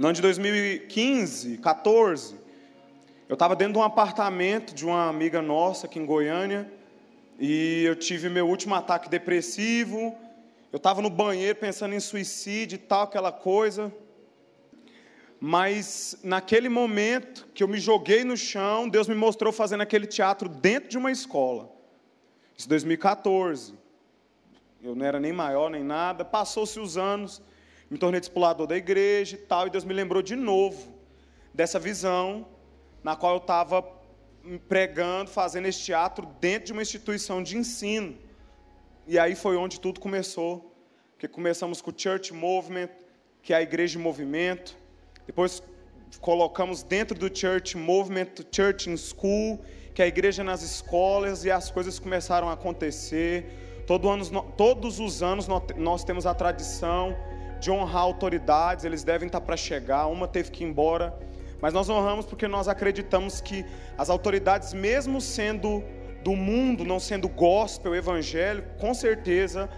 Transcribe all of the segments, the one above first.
No ano de 2015, 14, eu estava dentro de um apartamento de uma amiga nossa aqui em Goiânia e eu tive meu último ataque depressivo. Eu estava no banheiro pensando em suicídio e tal, aquela coisa. Mas naquele momento que eu me joguei no chão, Deus me mostrou fazendo aquele teatro dentro de uma escola. Isso 2014. Eu não era nem maior nem nada. Passou-se os anos, me tornei discipulador da igreja e tal, e Deus me lembrou de novo dessa visão na qual eu estava pregando, fazendo esse teatro dentro de uma instituição de ensino. E aí foi onde tudo começou, que começamos com o Church Movement, que é a igreja em movimento. Depois colocamos dentro do Church Movement, Church in School, que é a igreja nas escolas, e as coisas começaram a acontecer. Todo ano, todos os anos nós temos a tradição de honrar autoridades, eles devem estar para chegar, uma teve que ir embora, mas nós honramos porque nós acreditamos que as autoridades, mesmo sendo do mundo, não sendo gospel, evangelho, com certeza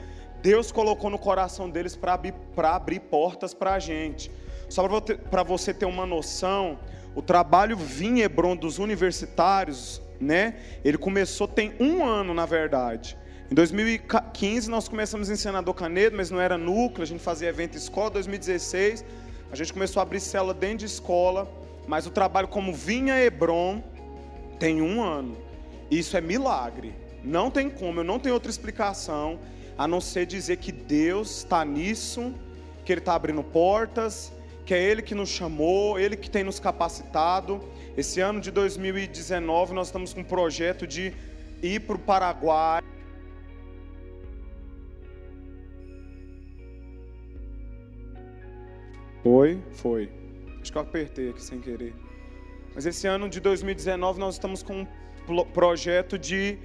Deus colocou no coração deles para abrir, abrir portas para a gente. Só para você ter uma noção, o trabalho Vinhebron dos universitários, né? Ele começou tem um ano, na verdade. Em 2015 nós começamos em Senador Canedo, mas não era núcleo, a gente fazia evento escola. 2016 a gente começou a abrir célula dentro de escola, mas o trabalho como Vinha Hebron tem um ano. Isso é milagre. Não tem como, eu não tenho outra explicação a não ser dizer que Deus está nisso, que Ele está abrindo portas, que é Ele que nos chamou, Ele que tem nos capacitado. Esse ano de 2019 nós estamos com um projeto de ir para o Paraguai. Foi, foi. Acho que eu apertei aqui sem querer. Mas esse ano de 2019 nós estamos com um projeto de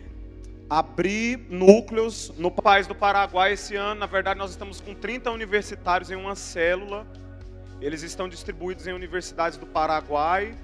abrir núcleos no país do Paraguai. Esse ano, na verdade, nós estamos com 30 universitários em uma célula. Eles estão distribuídos em universidades do Paraguai,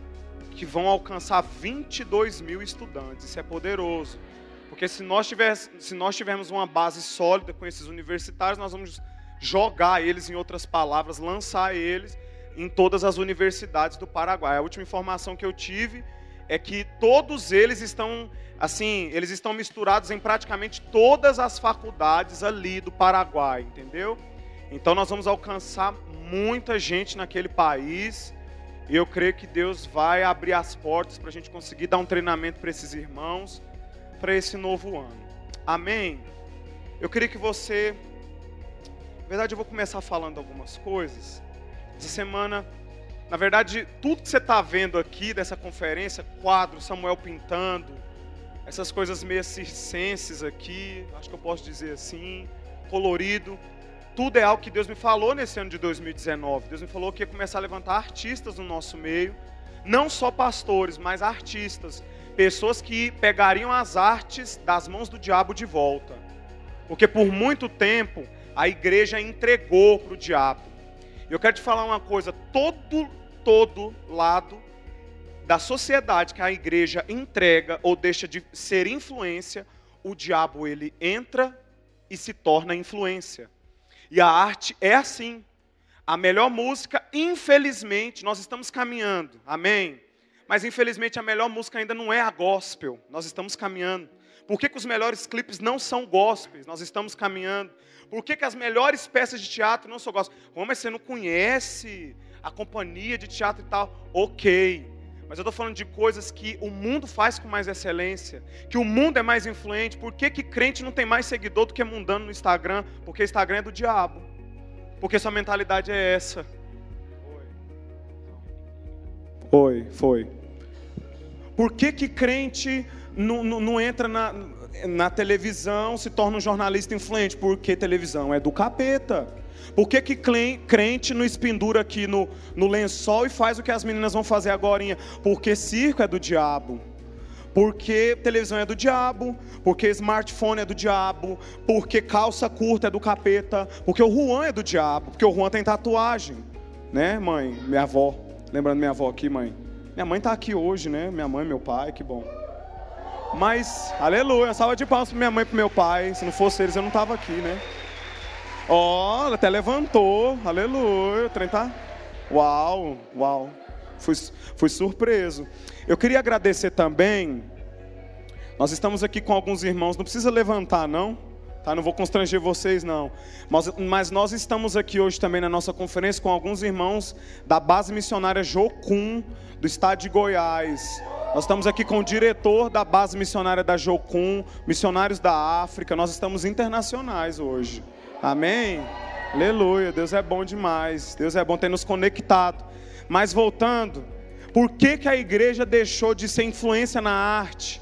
que vão alcançar 22 mil estudantes. Isso é poderoso. Porque se nós, tiver, se nós tivermos uma base sólida com esses universitários, nós vamos jogar eles, em outras palavras, lançar eles em todas as universidades do Paraguai. A última informação que eu tive é que todos eles estão, assim, eles estão misturados em praticamente todas as faculdades ali do Paraguai, entendeu? Então nós vamos alcançar muita gente naquele país. E eu creio que Deus vai abrir as portas para a gente conseguir dar um treinamento para esses irmãos para esse novo ano. Amém? Eu queria que você. Na verdade, eu vou começar falando algumas coisas. Essa semana, na verdade, tudo que você está vendo aqui dessa conferência, quadro, Samuel pintando, essas coisas meio circenses aqui, acho que eu posso dizer assim, colorido, tudo é algo que Deus me falou nesse ano de 2019. Deus me falou que ia começar a levantar artistas no nosso meio, não só pastores, mas artistas, pessoas que pegariam as artes das mãos do diabo de volta. Porque por muito tempo a igreja entregou para o diabo. Eu quero te falar uma coisa: todo, todo lado da sociedade que a igreja entrega ou deixa de ser influência, o diabo ele entra e se torna influência. E a arte é assim. A melhor música, infelizmente, nós estamos caminhando, amém? Mas infelizmente a melhor música ainda não é a gospel, nós estamos caminhando. Por que, que os melhores clipes não são gospels? Nós estamos caminhando. Por que, que as melhores peças de teatro não são gospel? Como mas você não conhece a companhia de teatro e tal? Ok. Mas eu estou falando de coisas que o mundo faz com mais excelência, que o mundo é mais influente. Por que, que crente não tem mais seguidor do que mundano no Instagram? Porque Instagram é do diabo. Porque sua mentalidade é essa. Foi, foi. Por que, que crente não, não, não entra na, na televisão, se torna um jornalista influente? Porque televisão é do capeta. Por que, que crente não espendura aqui no, no lençol e faz o que as meninas vão fazer agora? Porque circo é do diabo. Porque televisão é do diabo, porque smartphone é do diabo, porque calça curta é do capeta, porque o Juan é do diabo, porque o Juan tem tatuagem, né, mãe? Minha avó, lembrando minha avó aqui, mãe. Minha mãe está aqui hoje, né? Minha mãe, meu pai, que bom. Mas, aleluia, salva de palmas para minha mãe e para meu pai. Se não fosse eles, eu não estava aqui, né? Ó, oh, até levantou, aleluia. O trem tá. Uau, uau. Fui, fui surpreso. Eu queria agradecer também. Nós estamos aqui com alguns irmãos, não precisa levantar, não. Tá? Não vou constranger vocês, não. Mas, mas nós estamos aqui hoje também na nossa conferência com alguns irmãos da base missionária Jocum, do estado de Goiás. Nós estamos aqui com o diretor da base missionária da Jocum, missionários da África. Nós estamos internacionais hoje. Amém? Aleluia. Deus é bom demais. Deus é bom ter nos conectado. Mas voltando, por que, que a igreja deixou de ser influência na arte?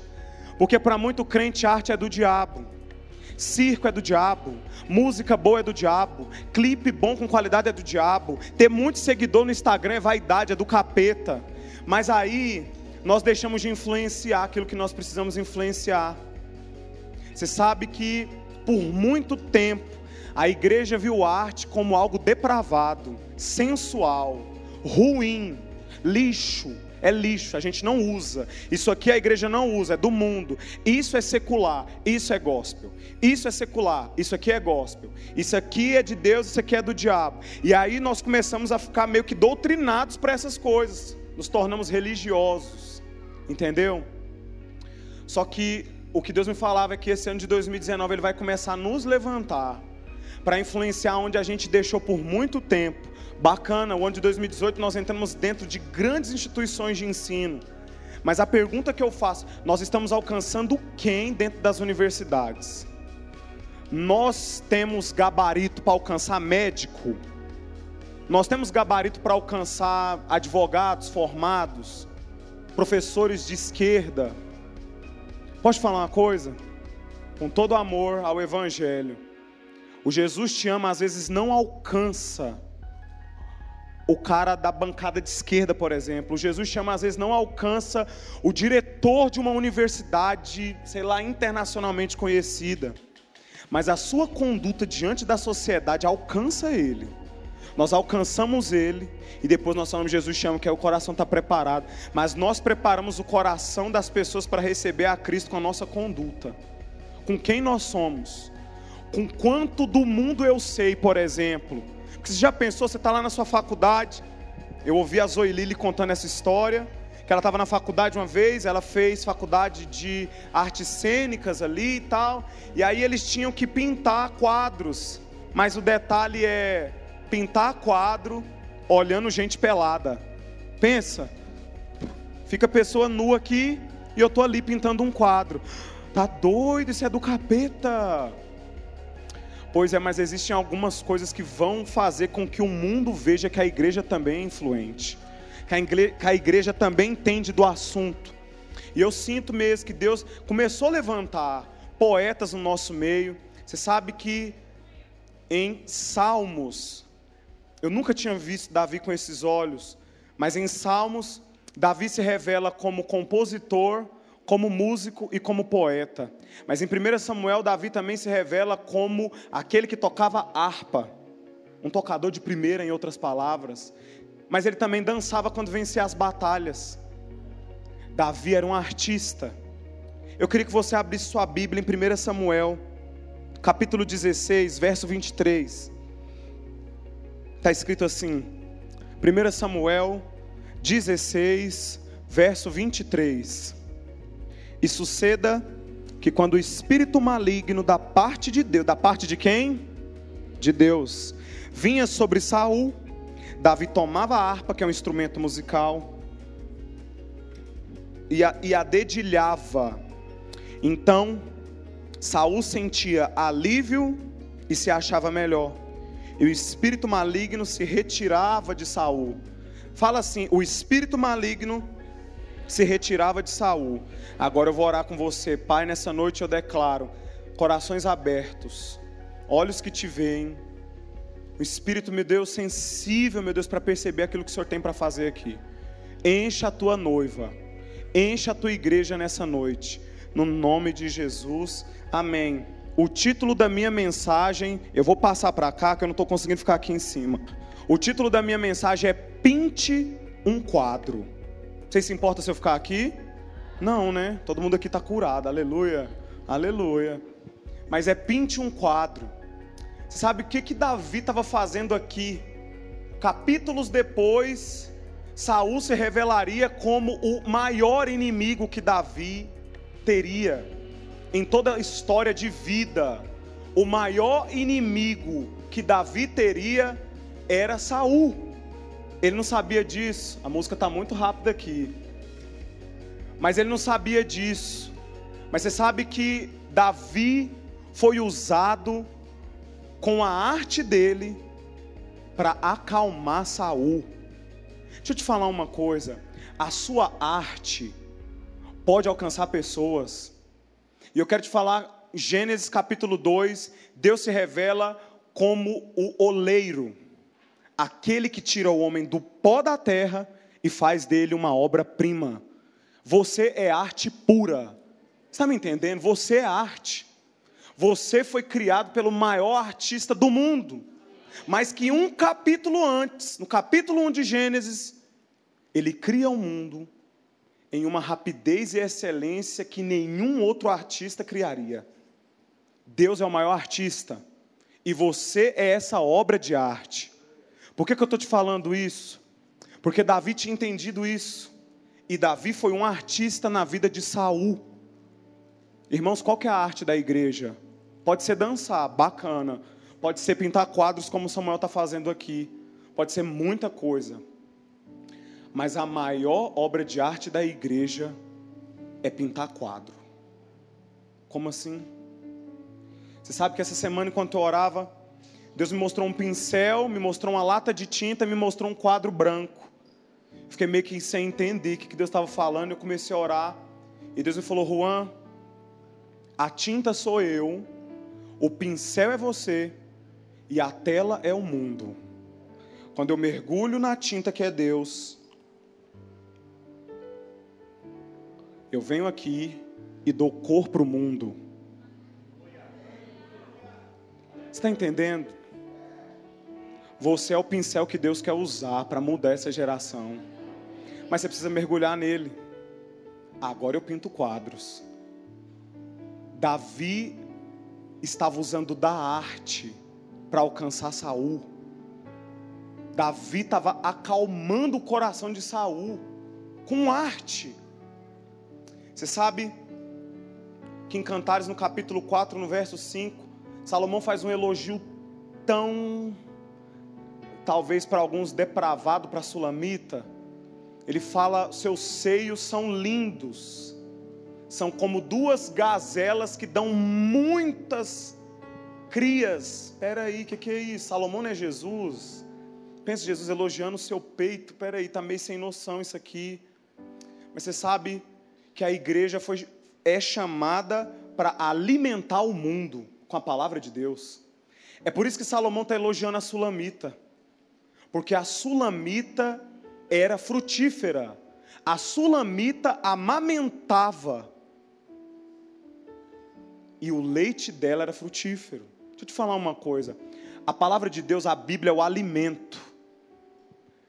Porque para muito crente, arte é do diabo. Circo é do diabo, música boa é do diabo, clipe bom com qualidade é do diabo, ter muito seguidor no Instagram é vaidade, é do capeta. Mas aí nós deixamos de influenciar aquilo que nós precisamos influenciar. Você sabe que por muito tempo a igreja viu arte como algo depravado, sensual, ruim, lixo, é lixo, a gente não usa. Isso aqui a igreja não usa, é do mundo. Isso é secular, isso é gospel. Isso é secular, isso aqui é gospel. Isso aqui é de Deus, isso aqui é do diabo. E aí nós começamos a ficar meio que doutrinados para essas coisas. Nos tornamos religiosos. Entendeu? Só que o que Deus me falava é que esse ano de 2019 ele vai começar a nos levantar para influenciar onde a gente deixou por muito tempo Bacana, o ano de 2018 nós entramos dentro de grandes instituições de ensino. Mas a pergunta que eu faço, nós estamos alcançando quem dentro das universidades? Nós temos gabarito para alcançar médico? Nós temos gabarito para alcançar advogados formados, professores de esquerda? Pode falar uma coisa? Com todo amor ao Evangelho, o Jesus te ama às vezes não alcança o cara da bancada de esquerda, por exemplo. Jesus chama, às vezes, não alcança o diretor de uma universidade, sei lá, internacionalmente conhecida. Mas a sua conduta diante da sociedade alcança ele. Nós alcançamos ele e depois nós falamos, Jesus chama que é o coração está preparado. Mas nós preparamos o coração das pessoas para receber a Cristo com a nossa conduta. Com quem nós somos. Com quanto do mundo eu sei, por exemplo porque você já pensou, você está lá na sua faculdade. Eu ouvi a Zoe Lili contando essa história. Que ela estava na faculdade uma vez, ela fez faculdade de artes cênicas ali e tal. E aí eles tinham que pintar quadros. Mas o detalhe é pintar quadro olhando gente pelada. Pensa. Fica a pessoa nua aqui e eu tô ali pintando um quadro. Tá doido, isso é do capeta. Pois é, mas existem algumas coisas que vão fazer com que o mundo veja que a igreja também é influente, que a igreja, também entende do assunto. E eu sinto mesmo que Deus começou a levantar poetas no nosso meio. Você sabe que em Salmos, eu nunca tinha visto Davi com esses olhos, mas em Salmos, Davi se revela como compositor, como músico e como poeta. Mas em 1 Samuel, Davi também se revela como aquele que tocava harpa, um tocador de primeira, em outras palavras. Mas ele também dançava quando vencia as batalhas. Davi era um artista. Eu queria que você abrisse sua Bíblia em 1 Samuel, capítulo 16, verso 23. Está escrito assim: 1 Samuel 16, verso 23. E suceda que quando o espírito maligno da parte de Deus, da parte de quem? De Deus, vinha sobre Saul, Davi tomava a harpa, que é um instrumento musical, e a, e a dedilhava. Então, Saul sentia alívio e se achava melhor. E o espírito maligno se retirava de Saul. Fala assim: o espírito maligno se retirava de Saul. Agora eu vou orar com você, Pai, nessa noite eu declaro corações abertos, olhos que te veem. O Espírito, meu Deus, sensível, meu Deus, para perceber aquilo que o Senhor tem para fazer aqui. Encha a tua noiva, encha a tua igreja nessa noite, no nome de Jesus, amém. O título da minha mensagem, eu vou passar para cá, que eu não estou conseguindo ficar aqui em cima. O título da minha mensagem é Pinte um quadro. Vocês se importam se eu ficar aqui? Não, né? Todo mundo aqui está curado, aleluia, aleluia. Mas é pinte um quadro. Você sabe o que, que Davi estava fazendo aqui? capítulos depois, Saul se revelaria como o maior inimigo que Davi teria em toda a história de vida. O maior inimigo que Davi teria era Saul. Ele não sabia disso. A música está muito rápida aqui. Mas ele não sabia disso. Mas você sabe que Davi foi usado com a arte dele para acalmar Saul. Deixa eu te falar uma coisa. A sua arte pode alcançar pessoas. E eu quero te falar, Gênesis capítulo 2, Deus se revela como o oleiro aquele que tira o homem do pó da terra e faz dele uma obra-prima. Você é arte pura. Está me entendendo? Você é arte. Você foi criado pelo maior artista do mundo. Mas que um capítulo antes, no capítulo 1 de Gênesis, ele cria o um mundo em uma rapidez e excelência que nenhum outro artista criaria. Deus é o maior artista. E você é essa obra de arte. Por que, que eu estou te falando isso? Porque Davi tinha entendido isso. E Davi foi um artista na vida de Saul. Irmãos, qual que é a arte da igreja? Pode ser dançar, bacana. Pode ser pintar quadros como Samuel está fazendo aqui. Pode ser muita coisa. Mas a maior obra de arte da igreja é pintar quadro. Como assim? Você sabe que essa semana, enquanto eu orava, Deus me mostrou um pincel, me mostrou uma lata de tinta, me mostrou um quadro branco. Fiquei meio que sem entender o que Deus estava falando. Eu comecei a orar. E Deus me falou: Juan, a tinta sou eu, o pincel é você e a tela é o mundo. Quando eu mergulho na tinta que é Deus, eu venho aqui e dou cor para o mundo. Você está entendendo? Você é o pincel que Deus quer usar para mudar essa geração. Mas você precisa mergulhar nele. Agora eu pinto quadros. Davi estava usando da arte para alcançar Saul. Davi estava acalmando o coração de Saul com arte. Você sabe que em Cantares, no capítulo 4, no verso 5, Salomão faz um elogio tão talvez para alguns depravado para Sulamita, ele fala: seus seios são lindos, são como duas gazelas que dão muitas crias. Espera aí, o que, que é isso? Salomão não é Jesus? Pensa Jesus elogiando o seu peito. Espera aí, está meio sem noção isso aqui. Mas você sabe que a igreja foi, é chamada para alimentar o mundo com a palavra de Deus. É por isso que Salomão está elogiando a Sulamita porque a sulamita era frutífera, a sulamita amamentava, e o leite dela era frutífero. Deixa eu te falar uma coisa: a palavra de Deus, a Bíblia, é o alimento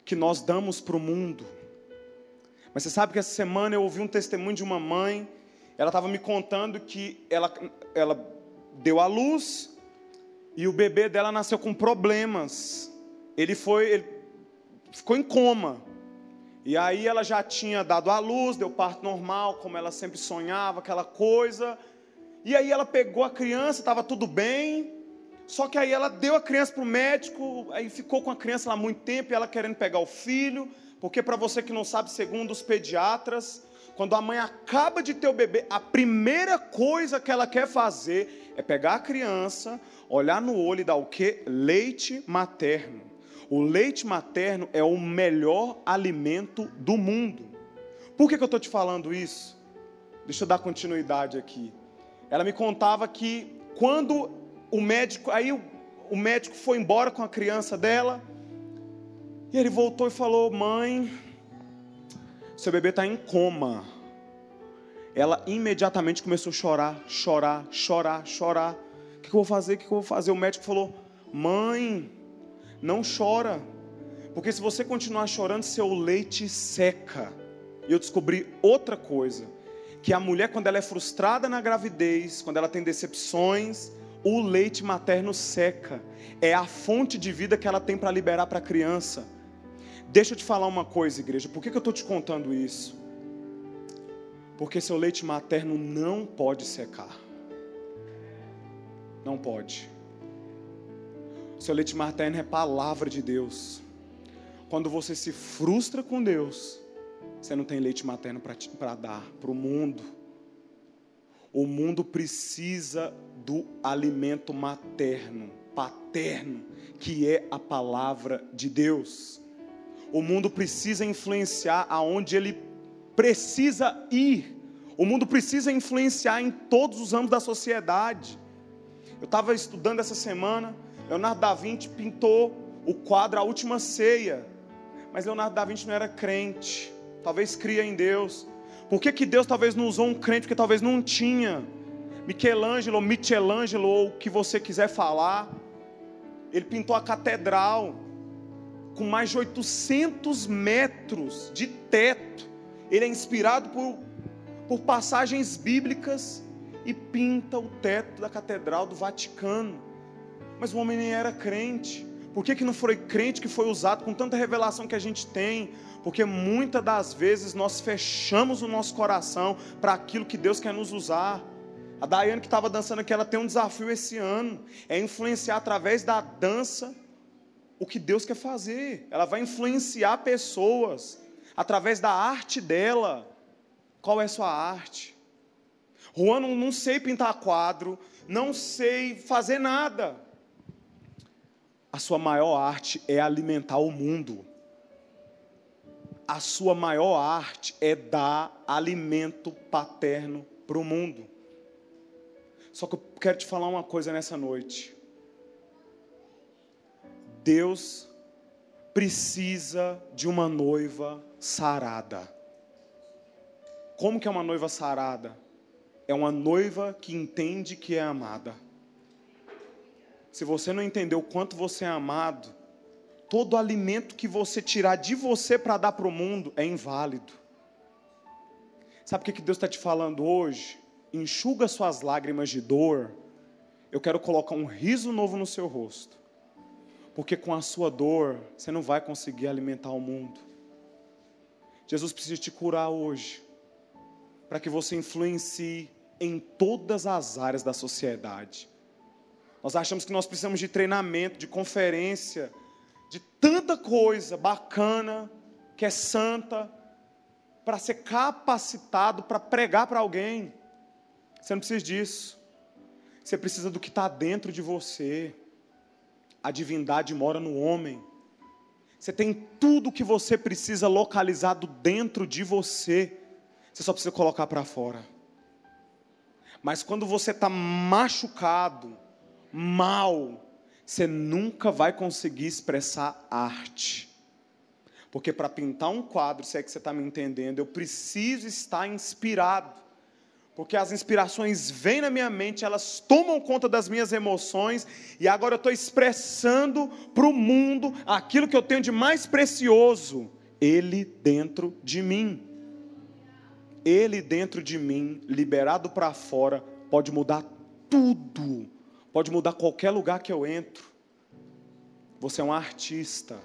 que nós damos para o mundo. Mas você sabe que essa semana eu ouvi um testemunho de uma mãe, ela estava me contando que ela, ela deu à luz e o bebê dela nasceu com problemas ele foi, ele ficou em coma. E aí ela já tinha dado à luz, deu parto normal, como ela sempre sonhava, aquela coisa. E aí ela pegou a criança, estava tudo bem. Só que aí ela deu a criança para o médico, aí ficou com a criança lá muito tempo, e ela querendo pegar o filho, porque para você que não sabe, segundo os pediatras, quando a mãe acaba de ter o bebê, a primeira coisa que ela quer fazer é pegar a criança, olhar no olho e dar o quê? Leite materno. O leite materno é o melhor alimento do mundo. Por que, que eu estou te falando isso? Deixa eu dar continuidade aqui. Ela me contava que quando o médico, aí o, o médico foi embora com a criança dela, e ele voltou e falou: Mãe, seu bebê está em coma. Ela imediatamente começou a chorar, chorar, chorar, chorar. O que eu vou fazer? O que eu vou fazer? O médico falou: Mãe, não chora. Porque se você continuar chorando, seu leite seca. E eu descobri outra coisa, que a mulher quando ela é frustrada na gravidez, quando ela tem decepções, o leite materno seca. É a fonte de vida que ela tem para liberar para a criança. Deixa eu te falar uma coisa, igreja. Por que, que eu estou te contando isso? Porque seu leite materno não pode secar. Não pode. Seu leite materno é palavra de Deus. Quando você se frustra com Deus, você não tem leite materno para dar para o mundo. O mundo precisa do alimento materno, paterno, que é a palavra de Deus. O mundo precisa influenciar aonde ele precisa ir. O mundo precisa influenciar em todos os âmbitos da sociedade. Eu estava estudando essa semana, Leonardo da Vinci pintou o quadro A Última Ceia. Mas Leonardo da Vinci não era crente. Talvez cria em Deus. Por que, que Deus talvez não usou um crente? Porque talvez não tinha. Michelangelo, Michelangelo, ou o que você quiser falar. Ele pintou a catedral com mais de 800 metros de teto. Ele é inspirado por, por passagens bíblicas e pinta o teto da catedral do Vaticano. Mas o homem nem era crente. Por que, que não foi crente que foi usado com tanta revelação que a gente tem? Porque muitas das vezes nós fechamos o nosso coração para aquilo que Deus quer nos usar. A Daiane que estava dançando aqui, ela tem um desafio esse ano: é influenciar através da dança o que Deus quer fazer. Ela vai influenciar pessoas através da arte dela. Qual é a sua arte? Juan, não, sei pintar quadro, não sei fazer nada. A sua maior arte é alimentar o mundo. A sua maior arte é dar alimento paterno para o mundo. Só que eu quero te falar uma coisa nessa noite. Deus precisa de uma noiva sarada. Como que é uma noiva sarada? É uma noiva que entende que é amada. Se você não entender o quanto você é amado, todo alimento que você tirar de você para dar para o mundo é inválido. Sabe o que Deus está te falando hoje? enxuga suas lágrimas de dor, eu quero colocar um riso novo no seu rosto. Porque com a sua dor, você não vai conseguir alimentar o mundo. Jesus precisa te curar hoje, para que você influencie em todas as áreas da sociedade. Nós achamos que nós precisamos de treinamento, de conferência, de tanta coisa bacana, que é santa, para ser capacitado para pregar para alguém. Você não precisa disso. Você precisa do que está dentro de você. A divindade mora no homem. Você tem tudo o que você precisa localizado dentro de você. Você só precisa colocar para fora. Mas quando você está machucado, mal, você nunca vai conseguir expressar arte. Porque para pintar um quadro, se é que você está me entendendo, eu preciso estar inspirado porque as inspirações vêm na minha mente, elas tomam conta das minhas emoções, e agora eu estou expressando para o mundo aquilo que eu tenho de mais precioso, Ele dentro de mim. Ele dentro de mim, liberado para fora, pode mudar tudo, pode mudar qualquer lugar que eu entro. Você é um artista,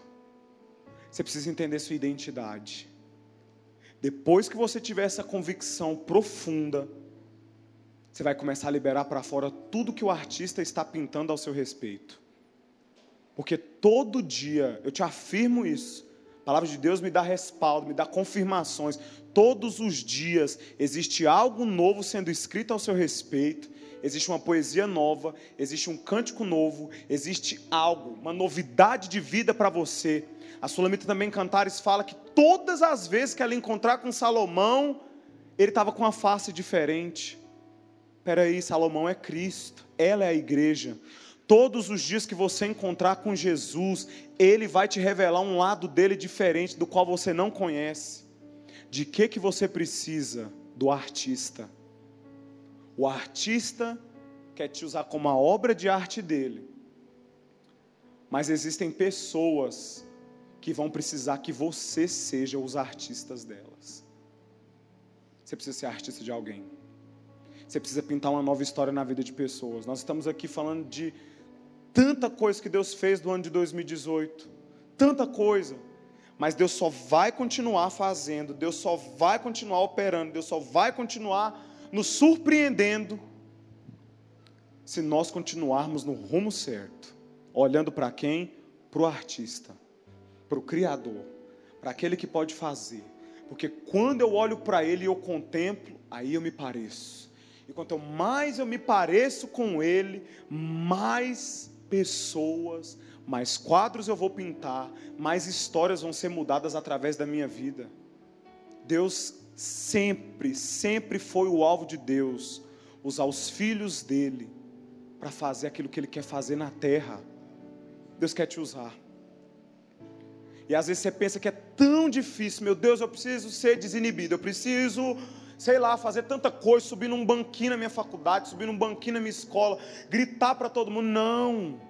você precisa entender sua identidade. Depois que você tiver essa convicção profunda, você vai começar a liberar para fora tudo que o artista está pintando ao seu respeito. Porque todo dia, eu te afirmo isso, a palavra de Deus me dá respaldo, me dá confirmações. Todos os dias existe algo novo sendo escrito ao seu respeito, existe uma poesia nova, existe um cântico novo, existe algo, uma novidade de vida para você. A Sulamita também Cantares fala que todas as vezes que ela encontrar com Salomão, ele estava com uma face diferente. Peraí, Salomão é Cristo, ela é a igreja. Todos os dias que você encontrar com Jesus, ele vai te revelar um lado dele diferente, do qual você não conhece. De que que você precisa? Do artista. O artista quer te usar como a obra de arte dele. Mas existem pessoas que vão precisar que você seja os artistas delas. Você precisa ser artista de alguém. Você precisa pintar uma nova história na vida de pessoas. Nós estamos aqui falando de tanta coisa que Deus fez do ano de 2018. Tanta coisa. Mas Deus só vai continuar fazendo, Deus só vai continuar operando, Deus só vai continuar nos surpreendendo se nós continuarmos no rumo certo. Olhando para quem? Para o artista, para o Criador, para aquele que pode fazer. Porque quando eu olho para Ele e eu contemplo, aí eu me pareço. E quanto mais eu me pareço com Ele, mais pessoas, mais quadros eu vou pintar, mais histórias vão ser mudadas através da minha vida. Deus sempre, sempre foi o alvo de Deus, usar os filhos dele para fazer aquilo que ele quer fazer na terra. Deus quer te usar. E às vezes você pensa que é tão difícil, meu Deus, eu preciso ser desinibido, eu preciso, sei lá, fazer tanta coisa, subir num banquinho na minha faculdade, subir num banquinho na minha escola, gritar para todo mundo. Não.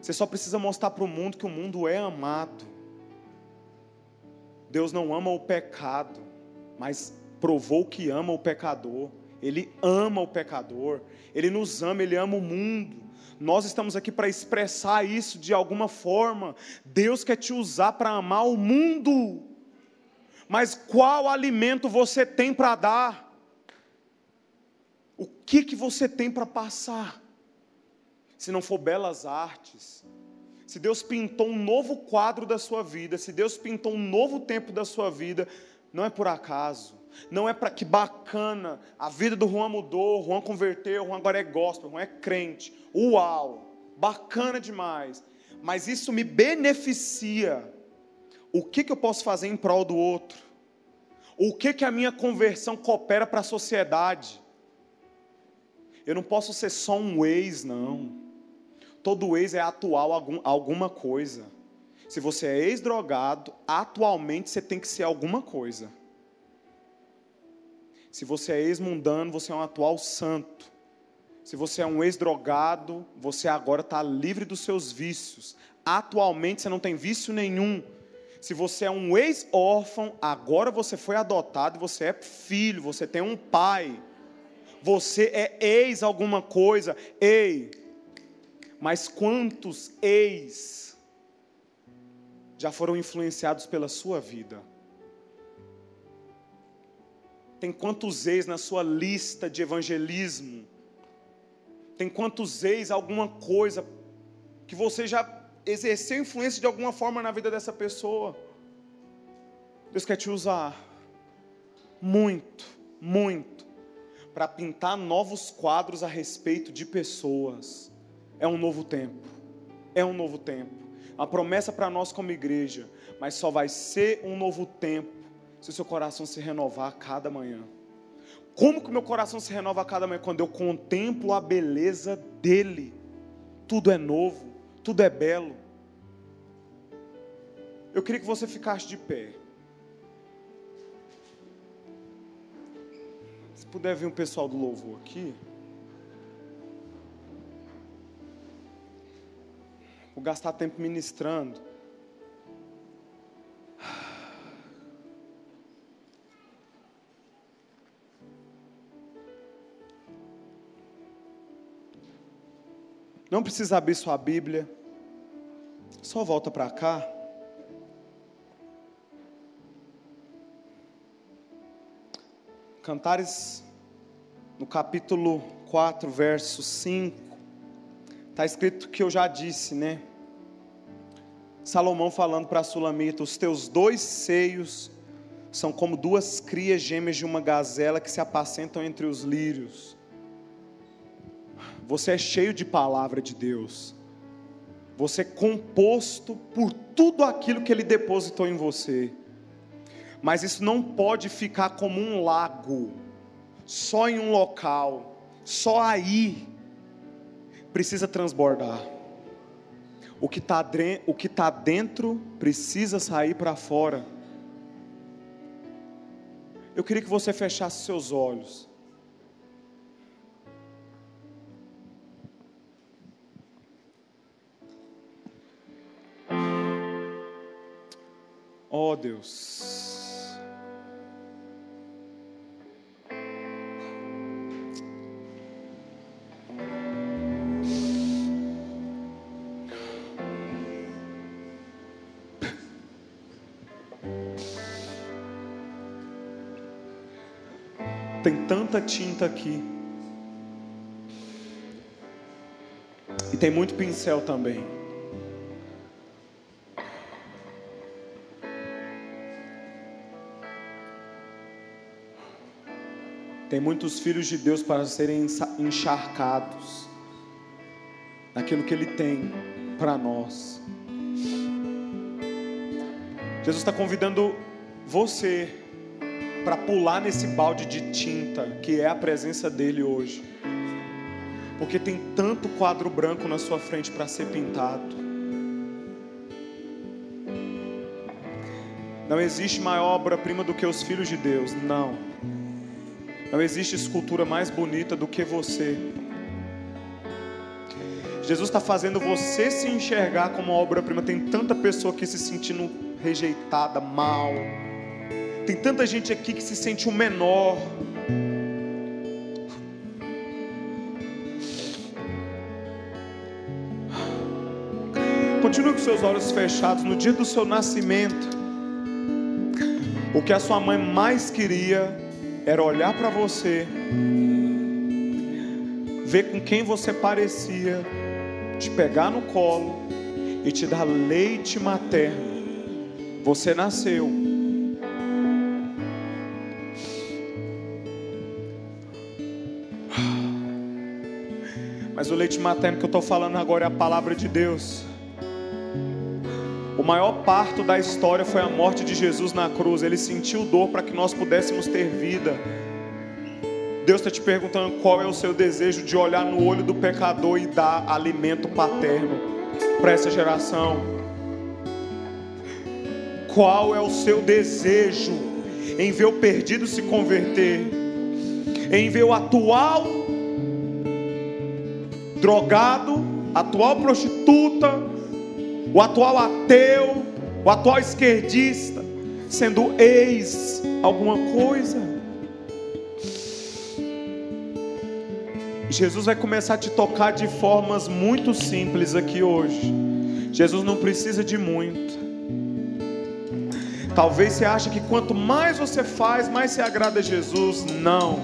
Você só precisa mostrar para o mundo que o mundo é amado. Deus não ama o pecado, mas provou que ama o pecador. Ele ama o pecador, ele nos ama, ele ama o mundo. Nós estamos aqui para expressar isso de alguma forma. Deus quer te usar para amar o mundo. Mas qual alimento você tem para dar? O que que você tem para passar? Se não for belas artes, se Deus pintou um novo quadro da sua vida, se Deus pintou um novo tempo da sua vida, não é por acaso. Não é para que bacana, a vida do Juan mudou, Juan converteu, Juan agora é gospel, Juan é crente. Uau, bacana demais. Mas isso me beneficia. O que, que eu posso fazer em prol do outro? O que, que a minha conversão coopera para a sociedade? Eu não posso ser só um ex, não. Todo ex é atual algum, alguma coisa. Se você é ex-drogado, atualmente você tem que ser alguma coisa. Se você é ex-mundano, você é um atual santo. Se você é um ex-drogado, você agora está livre dos seus vícios. Atualmente você não tem vício nenhum. Se você é um ex-órfão, agora você foi adotado, você é filho, você tem um pai. Você é ex alguma coisa. Ei, mas quantos ex já foram influenciados pela sua vida? Tem quantos ex na sua lista de evangelismo? Tem quantos ex alguma coisa que você já exerceu influência de alguma forma na vida dessa pessoa? Deus quer te usar muito, muito, para pintar novos quadros a respeito de pessoas. É um novo tempo, é um novo tempo. A promessa para nós como igreja, mas só vai ser um novo tempo se o seu coração se renovar a cada manhã. Como que meu coração se renova a cada manhã? Quando eu contemplo a beleza dEle. Tudo é novo, tudo é belo. Eu queria que você ficasse de pé. Se puder vir um pessoal do louvor aqui. Vou gastar tempo ministrando. Não precisa abrir sua Bíblia. Só volta para cá. Cantares, no capítulo 4, verso 5, está escrito que eu já disse, né? Salomão falando para Sulamita: Os teus dois seios são como duas crias gêmeas de uma gazela que se apacentam entre os lírios. Você é cheio de palavra de Deus. Você é composto por tudo aquilo que Ele depositou em você. Mas isso não pode ficar como um lago, só em um local, só aí. Precisa transbordar. O que está tá dentro precisa sair para fora. Eu queria que você fechasse seus olhos. ó Deus. Tem tanta tinta aqui. E tem muito pincel também. Tem muitos filhos de Deus para serem encharcados naquilo que Ele tem para nós. Jesus está convidando você para pular nesse balde de tinta que é a presença dele hoje. Porque tem tanto quadro branco na sua frente para ser pintado. Não existe maior obra-prima do que os filhos de Deus, não. Não existe escultura mais bonita do que você. Jesus está fazendo você se enxergar como obra-prima. Tem tanta pessoa aqui se sentindo rejeitada, mal. Tem tanta gente aqui que se sente o menor. Continue com seus olhos fechados. No dia do seu nascimento, o que a sua mãe mais queria era olhar para você, ver com quem você parecia, te pegar no colo e te dar leite materno. Você nasceu. Mas o leite materno que eu estou falando agora é a palavra de Deus. O maior parto da história foi a morte de Jesus na cruz. Ele sentiu dor para que nós pudéssemos ter vida. Deus está te perguntando qual é o seu desejo de olhar no olho do pecador e dar alimento paterno para essa geração. Qual é o seu desejo em ver o perdido se converter, em ver o atual drogado, atual prostituta, o atual ateu, o atual esquerdista, sendo ex alguma coisa. Jesus vai começar a te tocar de formas muito simples aqui hoje. Jesus não precisa de muito. Talvez você ache que quanto mais você faz, mais você agrada a Jesus. Não.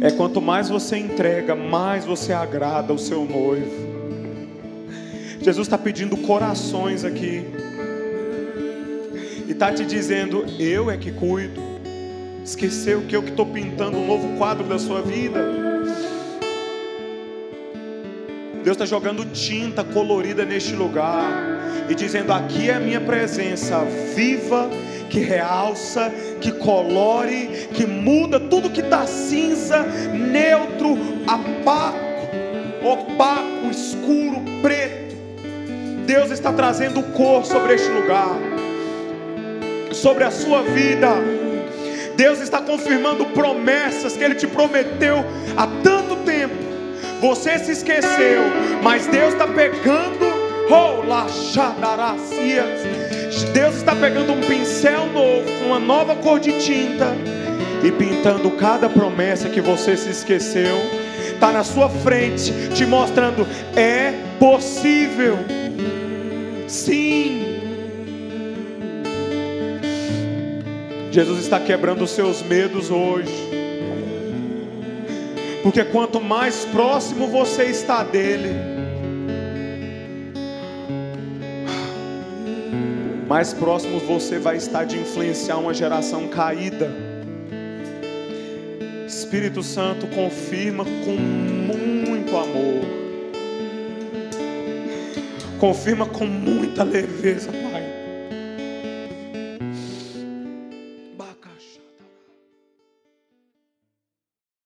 É quanto mais você entrega, mais você agrada o seu noivo. Jesus está pedindo corações aqui. E está te dizendo: Eu é que cuido. Esqueceu que eu que estou pintando um novo quadro da sua vida. Deus está jogando tinta colorida neste lugar e dizendo: Aqui é a minha presença viva, que realça, que colore, que muda tudo que está cinza, neutro, opaco, opaco, escuro, preto Deus está trazendo cor sobre este lugar, sobre a sua vida. Deus está confirmando promessas que Ele te prometeu há tanto tempo. Você se esqueceu, mas Deus está pegando, oh, Deus está pegando um pincel novo, uma nova cor de tinta e pintando cada promessa que você se esqueceu. Está na sua frente, te mostrando: é possível. Sim. Jesus está quebrando os seus medos hoje. Porque quanto mais próximo você está dele, mais próximo você vai estar de influenciar uma geração caída. Espírito Santo confirma com muito amor Confirma com muita leveza, Pai.